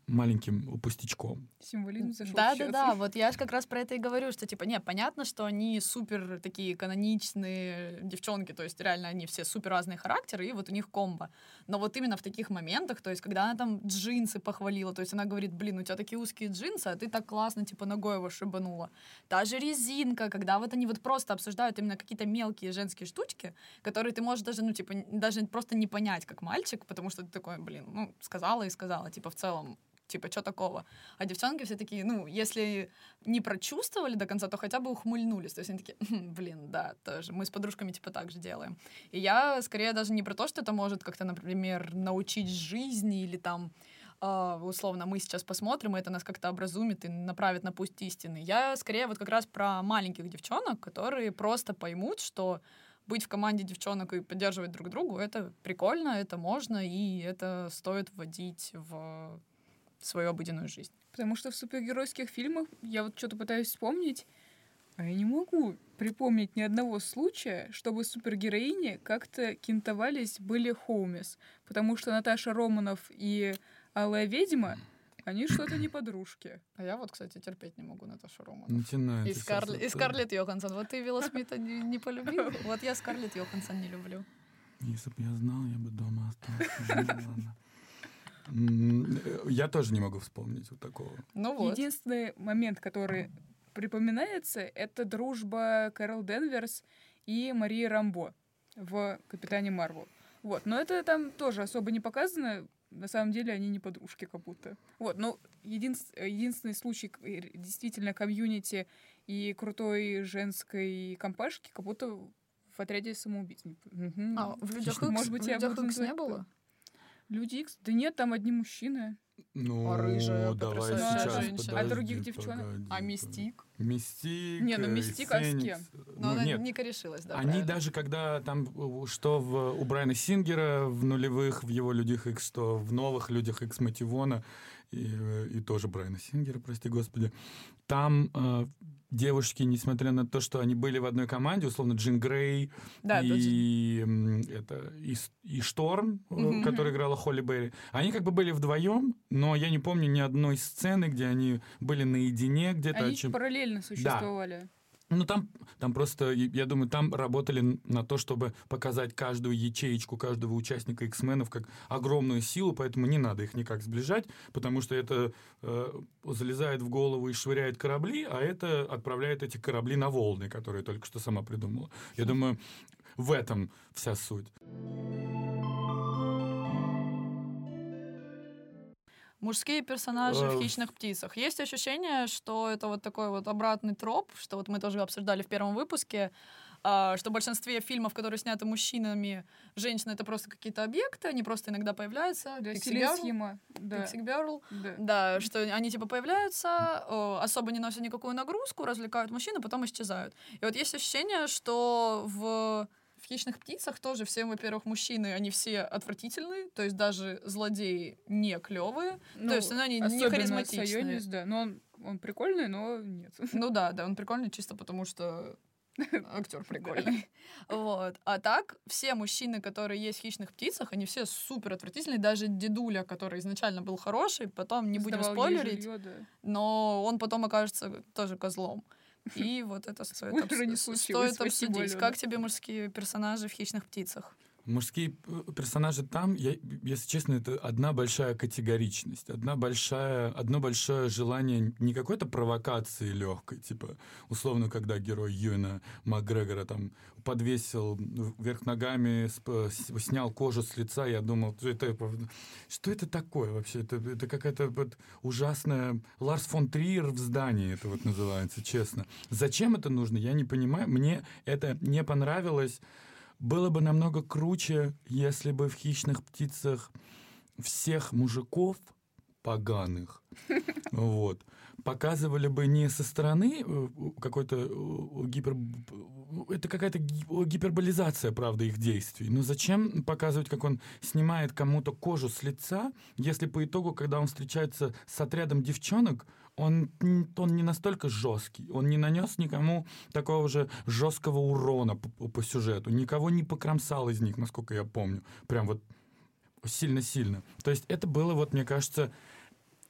маленьким пустячком. Символизм зашел Да, да, да. Вот я же как раз про это и говорю, что типа, не, понятно, что они супер такие каноничные девчонки, то есть реально они все супер разные характеры, и вот у них комбо. Но вот именно в таких моментах, то есть когда она там джинсы похвалила, то есть она говорит, блин, у тебя такие узкие джинсы, а ты так классно типа ногой его шибанула. Та же резинка, когда вот они вот просто обсуждают именно какие-то мелкие женские штучки, которые ты можешь даже, ну типа, даже просто не понять как мальчик, потому что ты такой, блин, ну сказала и сказала, типа в целом типа, что такого? А девчонки все такие, ну, если не прочувствовали до конца, то хотя бы ухмыльнулись. То есть они такие, «Хм, блин, да, тоже. Мы с подружками типа так же делаем. И я скорее даже не про то, что это может как-то, например, научить жизни или там Uh, условно, мы сейчас посмотрим, и это нас как-то образумит и направит на путь истины. Я скорее вот как раз про маленьких девчонок, которые просто поймут, что быть в команде девчонок и поддерживать друг другу, это прикольно, это можно, и это стоит вводить в свою обыденную жизнь. Потому что в супергеройских фильмах я вот что-то пытаюсь вспомнить, а я не могу припомнить ни одного случая, чтобы супергероини как-то кентовались были хоумис, потому что Наташа Романов и Алая Ведьма, они что-то не подружки. А я вот, кстати, терпеть не могу Наташу Романову. Начинается И, Скарл... и. Скарлетт Йоханссон. Вот ты Вилла Смита не, не полюбил, вот я Скарлетт Йоханссон не люблю. Если бы я знал, я бы дома остался. Э, Я тоже не могу вспомнить вот такого. Ну вот. Единственный момент, который припоминается, это дружба Кэрол Денверс и Марии Рамбо в «Капитане Марвел». Вот, но это там тоже особо не показано. На самом деле они не подружки как будто. Вот, ну, единс- единственный случай действительно комьюнити и крутой женской компашки как будто в отряде самоубийц. Мгм. А, в Людях Может быть, в Людях не было? Люди Икс? Да нет, там одни мужчины. Ну, А рыжая, давай потрясающая сейчас, женщина. подожди, А других девчонок? погоди, А. Мистик? Мистик. Не, ну э, Мистик, а с кем? Но Ну, она нет, не корешилась, да, Они правильно? даже когда там, что в, у Брайана Сингера в нулевых, в его «Людях Икс», что в новых «Людях Икс» Мативона, и, э, и тоже Брайана Сингера, прости господи, там э, девушки, несмотря на то, что они были в одной команде, условно Джин Грей Да, да, и, это, и, и Шторм, Мгм. которая играла Холли Берри, они как бы были вдвоем, но я не помню ни одной сцены, где они были наедине где-то. Они чем- параллельно существовали. Ну, там, там просто, я думаю, там работали на то, чтобы показать каждую ячеечку каждого участника X-менов как огромную силу, поэтому не надо их никак сближать, потому что это э, залезает в голову и швыряет корабли, а это отправляет эти корабли на волны, которые только что сама придумала. Я думаю, в этом вся суть. Мужские персонажи в «Хищных птицах». Есть ощущение, что это вот такой вот обратный троп, что вот мы тоже обсуждали в первом выпуске, а, что в большинстве фильмов, которые сняты мужчинами, женщины — это просто какие-то объекты, они просто иногда появляются. Да, схема. Да. Girl. да. Да, что они типа появляются, особо не носят никакую нагрузку, развлекают мужчин, а потом исчезают. И вот есть ощущение, что в в «Хищных птицах» тоже все, во-первых, мужчины, они все отвратительные, то есть даже злодеи не клевые. то есть ну, они не харизматичные. Сайонис, да. Но он, он прикольный, но нет. Ну да, да, он прикольный чисто потому, что актер прикольный. Вот. А так, все мужчины, которые есть в «Хищных птицах», они все супер отвратительные. Даже дедуля, который изначально был хороший, потом не будем Сдавал спойлерить, жилье, да. но он потом окажется тоже козлом. И вот это стоит, обс- стоит обсудить. Как тебе мужские персонажи в «Хищных птицах»? Мужские э, персонажи там, я, если честно, это одна большая категоричность, одна большая, одно большое желание не какой-то провокации легкой, типа, условно, когда герой Юэна Макгрегора там подвесил вверх ногами, снял кожу с лица, я думал, это, что это такое вообще? Это, это какая-то вот ужасная... Ларс фон Триер в здании это вот называется, честно. Зачем это нужно, я не понимаю. Мне это не понравилось. Было бы намного круче, если бы в «Хищных птицах» всех мужиков поганых вот, показывали бы не со стороны э, какой-то э, гипер... Это какая-то ги- гиперболизация, правда, их действий. Но зачем показывать, как он снимает кому-то кожу с лица, если по итогу, когда он встречается с отрядом девчонок, он, он не настолько жесткий, он не нанес никому такого же жесткого урона по, по сюжету, никого не покромсал из них, насколько я помню. Прям вот сильно-сильно. То есть это было, вот, мне кажется,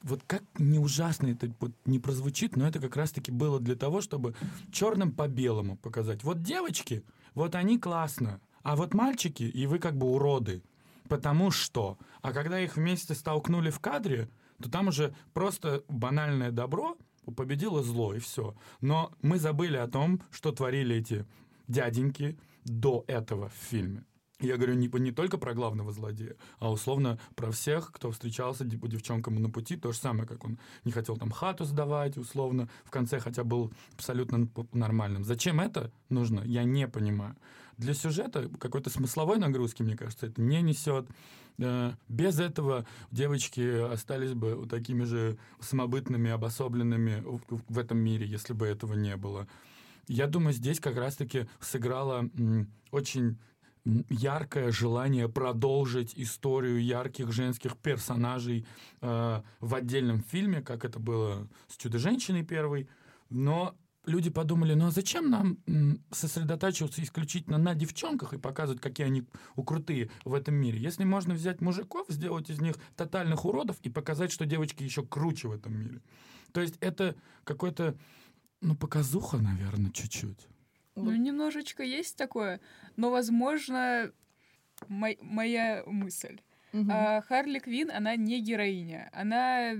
вот как не ужасно это вот не прозвучит, но это как раз-таки было для того, чтобы черным по белому показать. Вот девочки, вот они классно, а вот мальчики, и вы как бы уроды. Потому что, а когда их вместе столкнули в кадре, то там уже просто банальное добро победило зло, и все. Но мы забыли о том, что творили эти дяденьки до этого в фильме. Я говорю не, не только про главного злодея, а условно про всех, кто встречался дев- девчонкам на пути. То же самое, как он не хотел там хату сдавать, условно, в конце хотя был абсолютно нормальным. Зачем это нужно, я не понимаю. Для сюжета какой-то смысловой нагрузки, мне кажется, это не несет. Э, Без этого девочки остались бы такими же самобытными, обособленными в- этом мире, если бы этого не было. Я думаю, здесь как раз-таки сыграло м, очень яркое желание продолжить историю ярких женских персонажей э, в отдельном фильме, как это было с «Чудо-женщиной» первой, но люди подумали, ну а зачем нам сосредотачиваться исключительно на девчонках и показывать, какие они крутые в этом мире? Если можно взять мужиков, сделать из них тотальных уродов и показать, что девочки еще круче в этом мире. То есть это какой-то, ну, показуха, наверное, чуть-чуть. Ну, немножечко есть такое, но, возможно, мой- моя мысль. Мгм. А Харли Квин, она не героиня. Она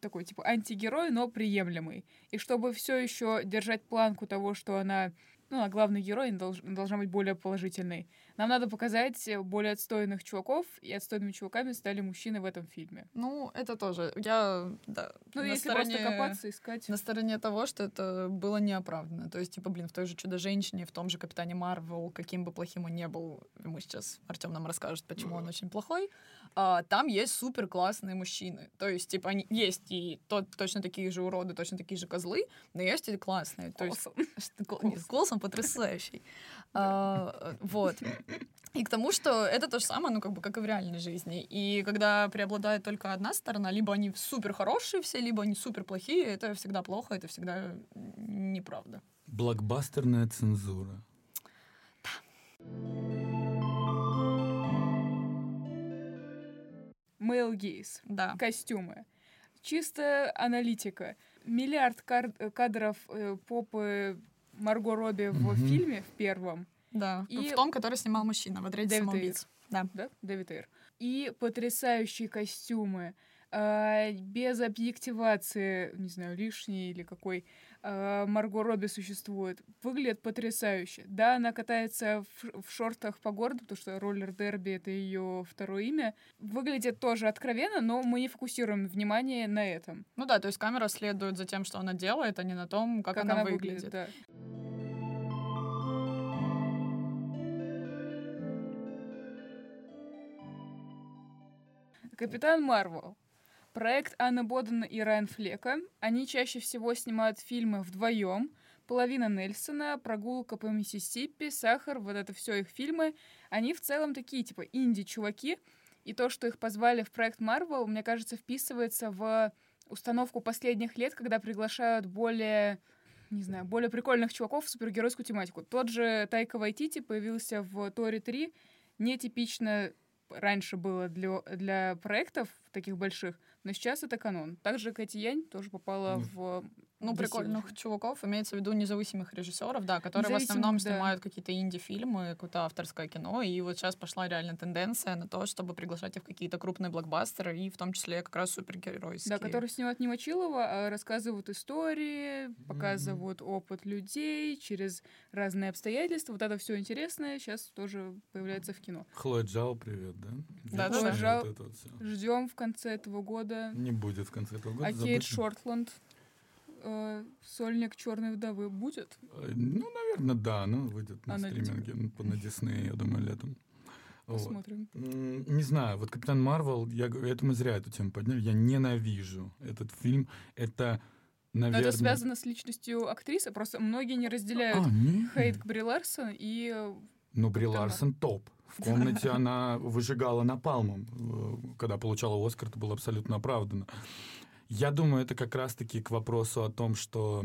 такой, типа, антигерой, но приемлемый. И чтобы все еще держать планку того, что она, ну, а главный герой она долж- должна быть более положительной, нам надо показать э, более отстойных чуваков, и отстойными чуваками стали мужчины в этом фильме. Ну, это тоже. Я, да, Ну, на если стороне- просто копаться, искать... На стороне того, что это было неоправданно. То есть, типа, блин, в той же Чудо-женщине, в том же Капитане Марвел, каким бы плохим он не был, мы сейчас, Артем нам расскажет, почему он очень плохой, а, там есть супер классные мужчины. То есть, типа, они есть и то, точно такие же уроды, точно такие же козлы, но есть и классные. То есть, нет, Колсон потрясающий. А, Вот. И к тому, что это то же самое, ну, как бы, как и в реальной жизни. И когда преобладает только одна сторона, либо они супер хорошие все, либо они супер плохие, это всегда плохо, это всегда неправда. Блокбастерная цензура. Male gaze. Да. Костюмы. Чисто аналитика. Миллиард кар- кадров э, попы Марго Робби в Мгм. фильме, в первом. Да. И- В том, который снимал мужчина в отряде Дэвид самоубийц. Да. да, Дэвид Эйр. И потрясающие костюмы, а, без объективации, не знаю, лишней или какой, а, Марго Робби существует. Выглядит потрясающе. Да, она катается в, в шортах по городу, потому что роллер дерби — это ее второе имя. Выглядит тоже откровенно, но мы не фокусируем внимание на этом. Ну да, то есть камера следует за тем, что она делает, а не на том, как, она, выглядит. да. Капитан Марвел. Проект Анны Боден и Райан Флека. Они чаще всего снимают фильмы вдвоем. Половина Нельсона, прогулка по Миссисипи, Сахар, вот это все их фильмы. Они в целом такие, типа, инди-чуваки. И то, что их позвали в проект Марвел, мне кажется, вписывается в установку последних лет, когда приглашают более не знаю, более прикольных чуваков в супергеройскую тематику. Тот же Тайка Вайтити появился в Торе 3. Нетипично раньше было для, для проектов таких больших, но сейчас это канон. Также Кэти Янь тоже попала Мгм. в Ну, прикольных чуваков, имеется в виду независимых режиссеров, да, которые в основном да. снимают какие-то инди-фильмы, какое-то авторское кино, и вот сейчас пошла реально тенденция на то, чтобы приглашать их в какие-то крупные блокбастеры, и в том числе как раз супергеройские. Да, которые снимают не Мочилова, а рассказывают истории, показывают опыт людей через разные обстоятельства. Вот это все интересное сейчас тоже появляется в кино. Хлоя Джао, привет, да? Да, да, вот. Ждем в конце этого года. Не будет в конце этого года. А Кейт забудем. Э, сольник Черной вдовы будет? Э, Ну, наверное, да, ну, выйдет на Аналитика. стриминге, ну, по- на Дисней, я думаю, летом. Посмотрим. Не знаю, вот Капитан Марвел, я это мы зря эту тему подняли. Я ненавижу этот фильм. Это, Но наверное... это связано с личностью актрисы. Просто многие не разделяют А, нет. хейт к Бри Ларсон и э, Ну, Бри Ларсон топ. В комнате она выжигала напалмом. Э, Когда получала Оскар, это было абсолютно оправдано. Я думаю, это как раз-таки к вопросу о том, что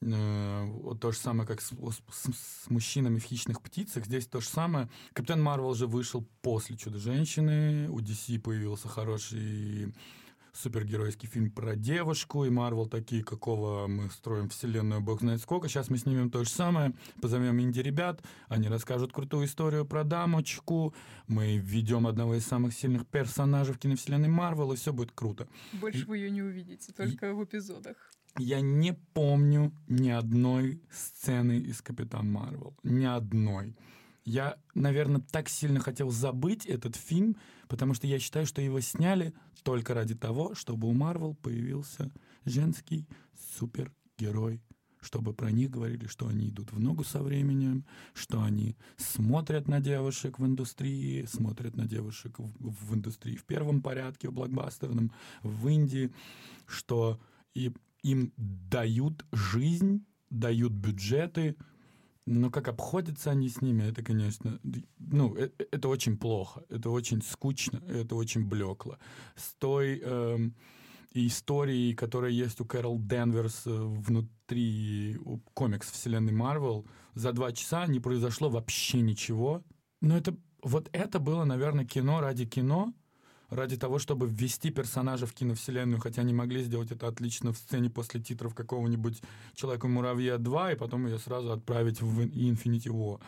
э, вот то же самое, как с, с- с мужчинами в «Хищных птицах», здесь то же самое. «Капитан Марвел» же вышел после «Чудо-женщины», у DC появился хороший супергеройский фильм про девушку, и Марвел такие, какого мы строим вселенную, бог знает сколько. Сейчас мы снимем то же самое, позовем инди-ребят, они расскажут крутую историю про дамочку, мы введем одного из самых сильных персонажей в киновселенной Марвел, и все будет круто. больше вы ее не увидите, только в эпизодах. Я не помню ни одной сцены из Капитан Марвел. Ни одной. Я, наверное, так сильно хотел забыть этот фильм, потому что я считаю, что его сняли только ради того, чтобы у Марвел появился женский супергерой чтобы про них говорили, что они идут в ногу со временем, что они смотрят на девушек в индустрии, смотрят на девушек в, в индустрии в первом порядке, в блокбастерном, в Индии, что и, им дают жизнь, дают бюджеты, но как обходятся они с ними, это, конечно, ну, э- э- это очень плохо, это очень скучно, это очень блекло. С той эм, и истории, которые есть у Кэрол Денверс э, внутри комикс вселенной Марвел, за два часа не произошло вообще ничего. Но это вот это было, наверное, кино ради кино, ради того, чтобы ввести персонажа в киновселенную, хотя они могли сделать это отлично в сцене после титров какого-нибудь «Человека-муравья 2», и потом ее сразу отправить в Infinity War.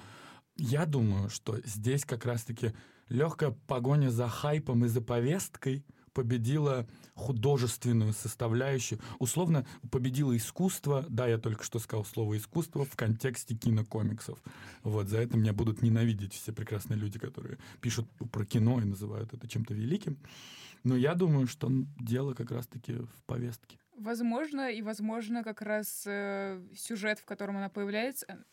Я думаю, что здесь как раз-таки легкая погоня за хайпом и за повесткой победила художественную составляющую. Условно победила искусство. Да, я только что сказал слово искусство в контексте кинокомиксов. Вот, за это меня будут ненавидеть все прекрасные люди, которые пишут про кино и называют это чем-то великим. Но я думаю, что дело как раз-таки в повестке. Возможно, и возможно как раз э, сюжет, в котором она появляется,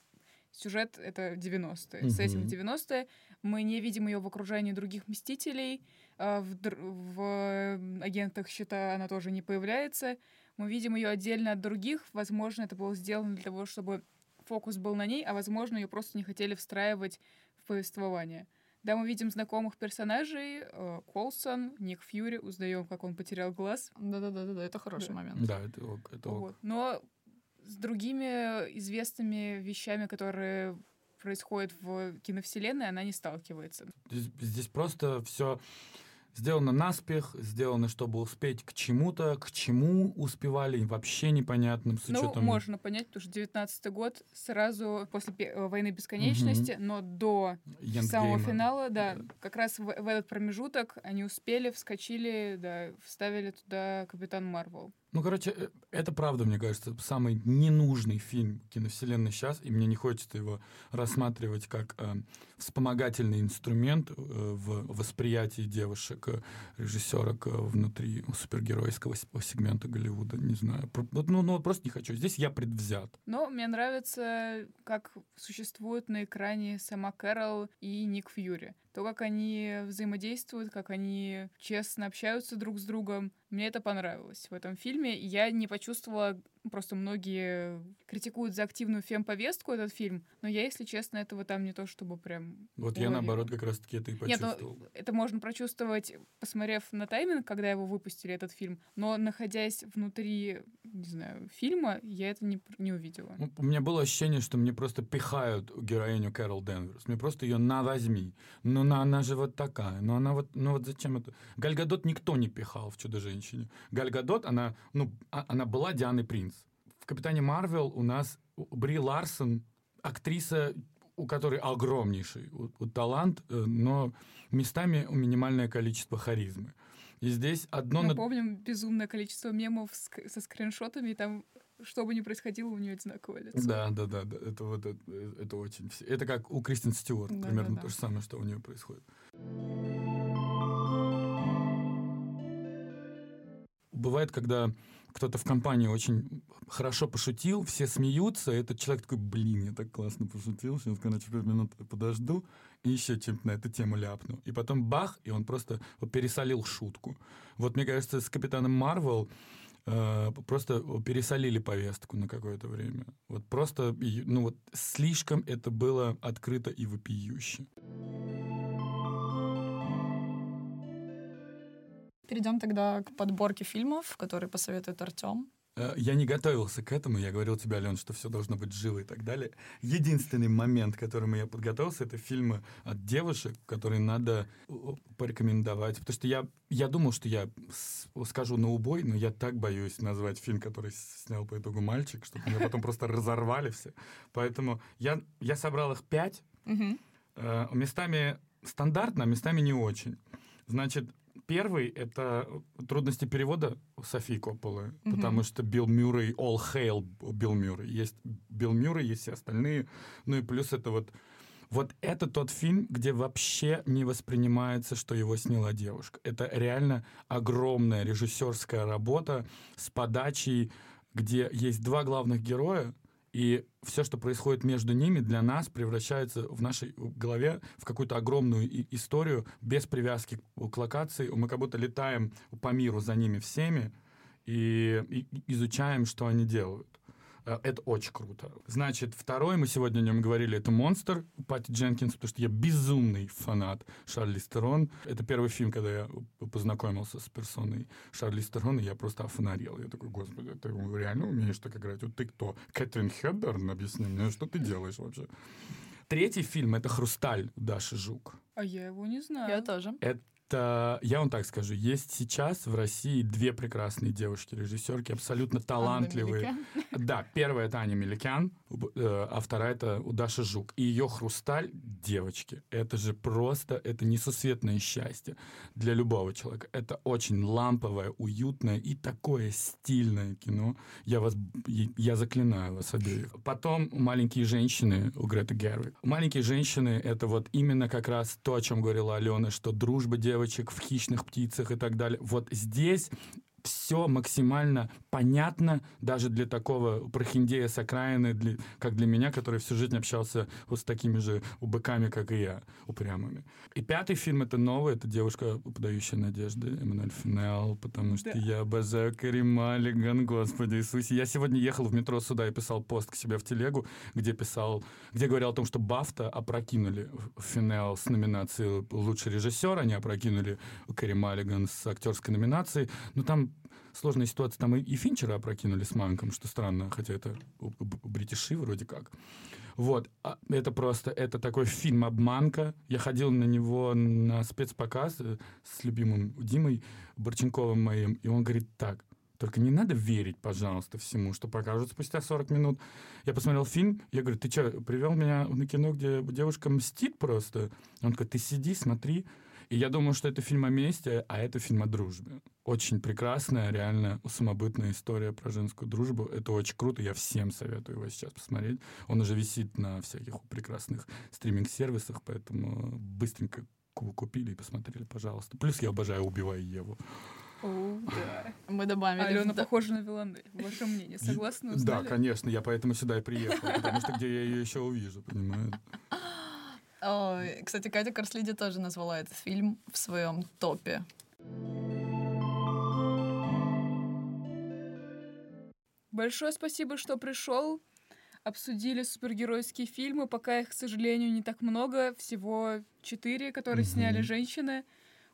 Сюжет — это 90-е. Угу. Сеттинг 90-е. Мы не видим ее в окружении других Мстителей. А в, в агентах щита она тоже не появляется. Мы видим ее отдельно от других. Возможно, это было сделано для того, чтобы фокус был на ней, а возможно, ее просто не хотели встраивать в повествование. Да, мы видим знакомых персонажей. Э, Колсон, Ник Фьюри, узнаем, как он потерял глаз. Да-да-да, да, это хороший да. момент. Да, это ок. Это ок. Вот. Но с другими известными вещами, которые происходят в киновселенной, она не сталкивается. Здесь, здесь просто все сделано наспех, сделано, чтобы успеть к чему-то, к чему успевали, вообще непонятным с учетом... Ну, можно понять, потому что 19 год сразу после э, войны бесконечности, угу. но до Янгейма. самого финала, да, да. как раз в, в этот промежуток они успели, вскочили, да, вставили туда Капитан Марвел. Ну, короче, э, это правда, мне кажется, самый ненужный фильм киновселенной сейчас, и мне не хочется его рассматривать как э, вспомогательный инструмент э, в восприятии девушек, э, режиссерок э, внутри супергеройского сегмента Голливуда, не знаю. Вот, ну, ну, просто не хочу. Здесь я предвзят. Но мне нравится, как существует на экране сама Кэрол и Ник Фьюри то, как они взаимодействуют, как они честно общаются друг с другом. Мне это понравилось в этом фильме. Я не почувствовала Просто многие критикуют за активную фем-повестку этот фильм, но я, если честно, этого там не то чтобы прям... Вот уловила. я, наоборот, как раз-таки это и почувствовал. Нет, ну, это можно прочувствовать, посмотрев на тайминг, когда его выпустили, этот фильм, но находясь внутри, не знаю, фильма, я это не, не увидела. Ну, у меня было ощущение, что мне просто пихают героиню Кэрол Денверс. Мне просто ее на возьми. Ну, на, она же вот такая. Ну, она вот, ну вот зачем это? Гальгадот никто не пихал в «Чудо-женщине». Гальгадот, она, ну, а, она была Дианой Принц. Капитане Марвел у нас Бри Ларсон, актриса, у которой огромнейший у, у талант, э, но местами минимальное количество харизмы. И здесь одно... Мы помним безумное количество мемов с, со скриншотами, и там что бы ни происходило, у нее одинаковое лицо. Да, да, да, да. Это вот это, это очень... Это как у Кристин Стюарт, да, примерно да, да. то же самое, что у нее происходит. Бывает, когда кто-то в компании очень хорошо пошутил, все смеются, и этот человек такой, блин, я так классно пошутил, сейчас, короче, пять минут подожду, и еще чем-то на эту тему ляпну. И потом бах, и он просто пересолил шутку. Вот, мне кажется, с Капитаном Марвел э, просто пересолили повестку на какое-то время. Вот просто, ну вот, слишком это было открыто и вопиюще. Перейдем тогда к подборке фильмов, которые посоветует Артем. Э, я не готовился к этому. Я говорил тебе, Ален, что все должно быть живо и так далее. Единственный момент, к которому я подготовился, это фильмы от девушек, которые надо порекомендовать. Потому что я, я думал, что я скажу на убой, но я так боюсь назвать фильм, который снял по итогу мальчик, чтобы меня потом просто разорвали все. Поэтому я, я собрал их пять. Э, местами стандартно, а местами не очень. Значит, Первый — это трудности перевода Софии Копполы, mm-hmm. потому что Билл Мюррей, all hail Билл Мюррей. Есть Билл Мюррей, есть все остальные. Ну и плюс это вот... Вот это тот фильм, где вообще не воспринимается, что его сняла девушка. Это реально огромная режиссерская работа с подачей, где есть два главных героя, и все, что происходит между ними, для нас превращается в нашей голове в какую-то огромную историю без привязки к локации. Мы как будто летаем по миру за ними всеми и, и изучаем, что они делают. Э, Это очень круто. Значит, второй, мы сегодня о нем говорили, это «Монстр» Пати Дженкинс, потому что я безумный фанат Шарли Стерон. Это первый фильм, когда я познакомился с персоной Шарли Стерон, и я просто офонарел. Я такой, господи, ты реально умеешь так играть? Вот ты кто? Кэтрин Хеддерн? Объясни мне, что ты делаешь вообще? Третий фильм — это «Хрусталь» Даши Жук. А я его не знаю. Я тоже. Это, я вам так скажу, есть сейчас в России две прекрасные девушки-режиссерки, абсолютно талантливые. Да, первая это Аня Меликян, э, а вторая это у Даши Жук. И ее хрусталь девочки. Это же просто, это несусветное счастье для любого человека. Это очень ламповое, уютное и такое стильное кино. Я вас, я заклинаю вас обеих. Потом «Маленькие женщины» у Греты Гервик. «Маленькие женщины» — это вот именно как раз то, о чем говорила Алена, что дружба девочек в «Хищных птицах» и так далее. Вот здесь все максимально понятно даже для такого прохиндея с окраины, для- как для меня, который всю жизнь общался вот с такими же убыками, как и я, упрямыми. И пятый фильм — это новый, это «Девушка, подающая надежды», Эммануэль Финел, потому что Да. я обожаю Кари Маллиган, Господи Иисусе. Я сегодня ехал в метро сюда и писал пост к себе в телегу, где писал, где говорил о том, что Бафта опрокинули Финел с номинации «Лучший режиссер», они опрокинули Кэрри Маллиган с актерской номинацией, но там сложная ситуация, там и, и Финчера опрокинули с Манком, что странно, хотя это бритиши вроде как. Вот, а это просто, это такой фильм «Обманка». Я ходил на него на спецпоказ э, с любимым Димой Борченковым моим, и он говорит так, только не надо верить, пожалуйста, всему, что покажут спустя 40 минут. Я посмотрел фильм, я говорю, ты что, привел меня на кино, где девушка мстит просто? Он такой, ты сиди, смотри. И я думаю, что это фильм о месте, а это фильм о дружбе. Очень прекрасная, реально самобытная история про женскую дружбу. Это очень круто, я всем советую его сейчас посмотреть. Он уже висит на всяких прекрасных стриминг-сервисах, поэтому быстренько ку- купили и посмотрели, пожалуйста. Плюс я обожаю «Убивай Еву». О, да. Мы добавили. Алена в д- похожа на Виланель. Ваше мнение, согласны? Да, Узнали? конечно, я поэтому сюда и приехал, потому что где я ее еще увижу, понимаешь? Кстати, Катя Корслиди тоже назвала этот фильм в своем топе. Большое спасибо, что пришел. Обсудили супергеройские фильмы. Пока их, к сожалению, не так много. Всего четыре, которые Мгм. сняли женщины.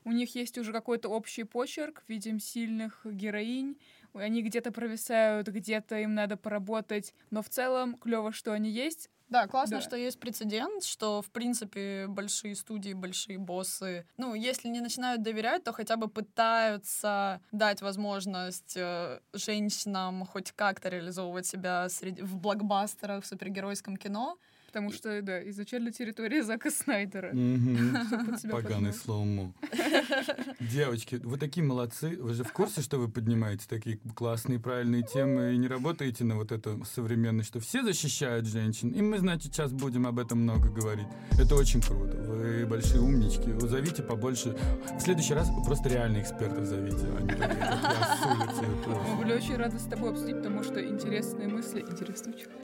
У них есть уже какой-то общий почерк. Видим сильных героинь. Они где-то провисают, где-то им надо поработать. Но в целом клево, что они есть. Да, классно, Да. что есть прецедент, что, в принципе, большие студии, большие боссы, ну, если не начинают доверять, то хотя бы пытаются дать возможность э, женщинам хоть как-то реализовывать себя среди, в блокбастерах, в супергеройском кино. Потому что, да, изначально территория Зака Снайдера. Поганый слоумо. Девочки, вы такие молодцы. Вы же в курсе, что вы поднимаете такие классные, правильные темы и не работаете на вот это современное, что все защищают женщин. И мы, значит, сейчас будем об этом много говорить. Это очень круто. Вы большие умнички. Вы зовите побольше. В следующий раз просто реально экспертов зовите, а не. Мы были очень рады с тобой обсудить, потому что интересные мысли интересного человека.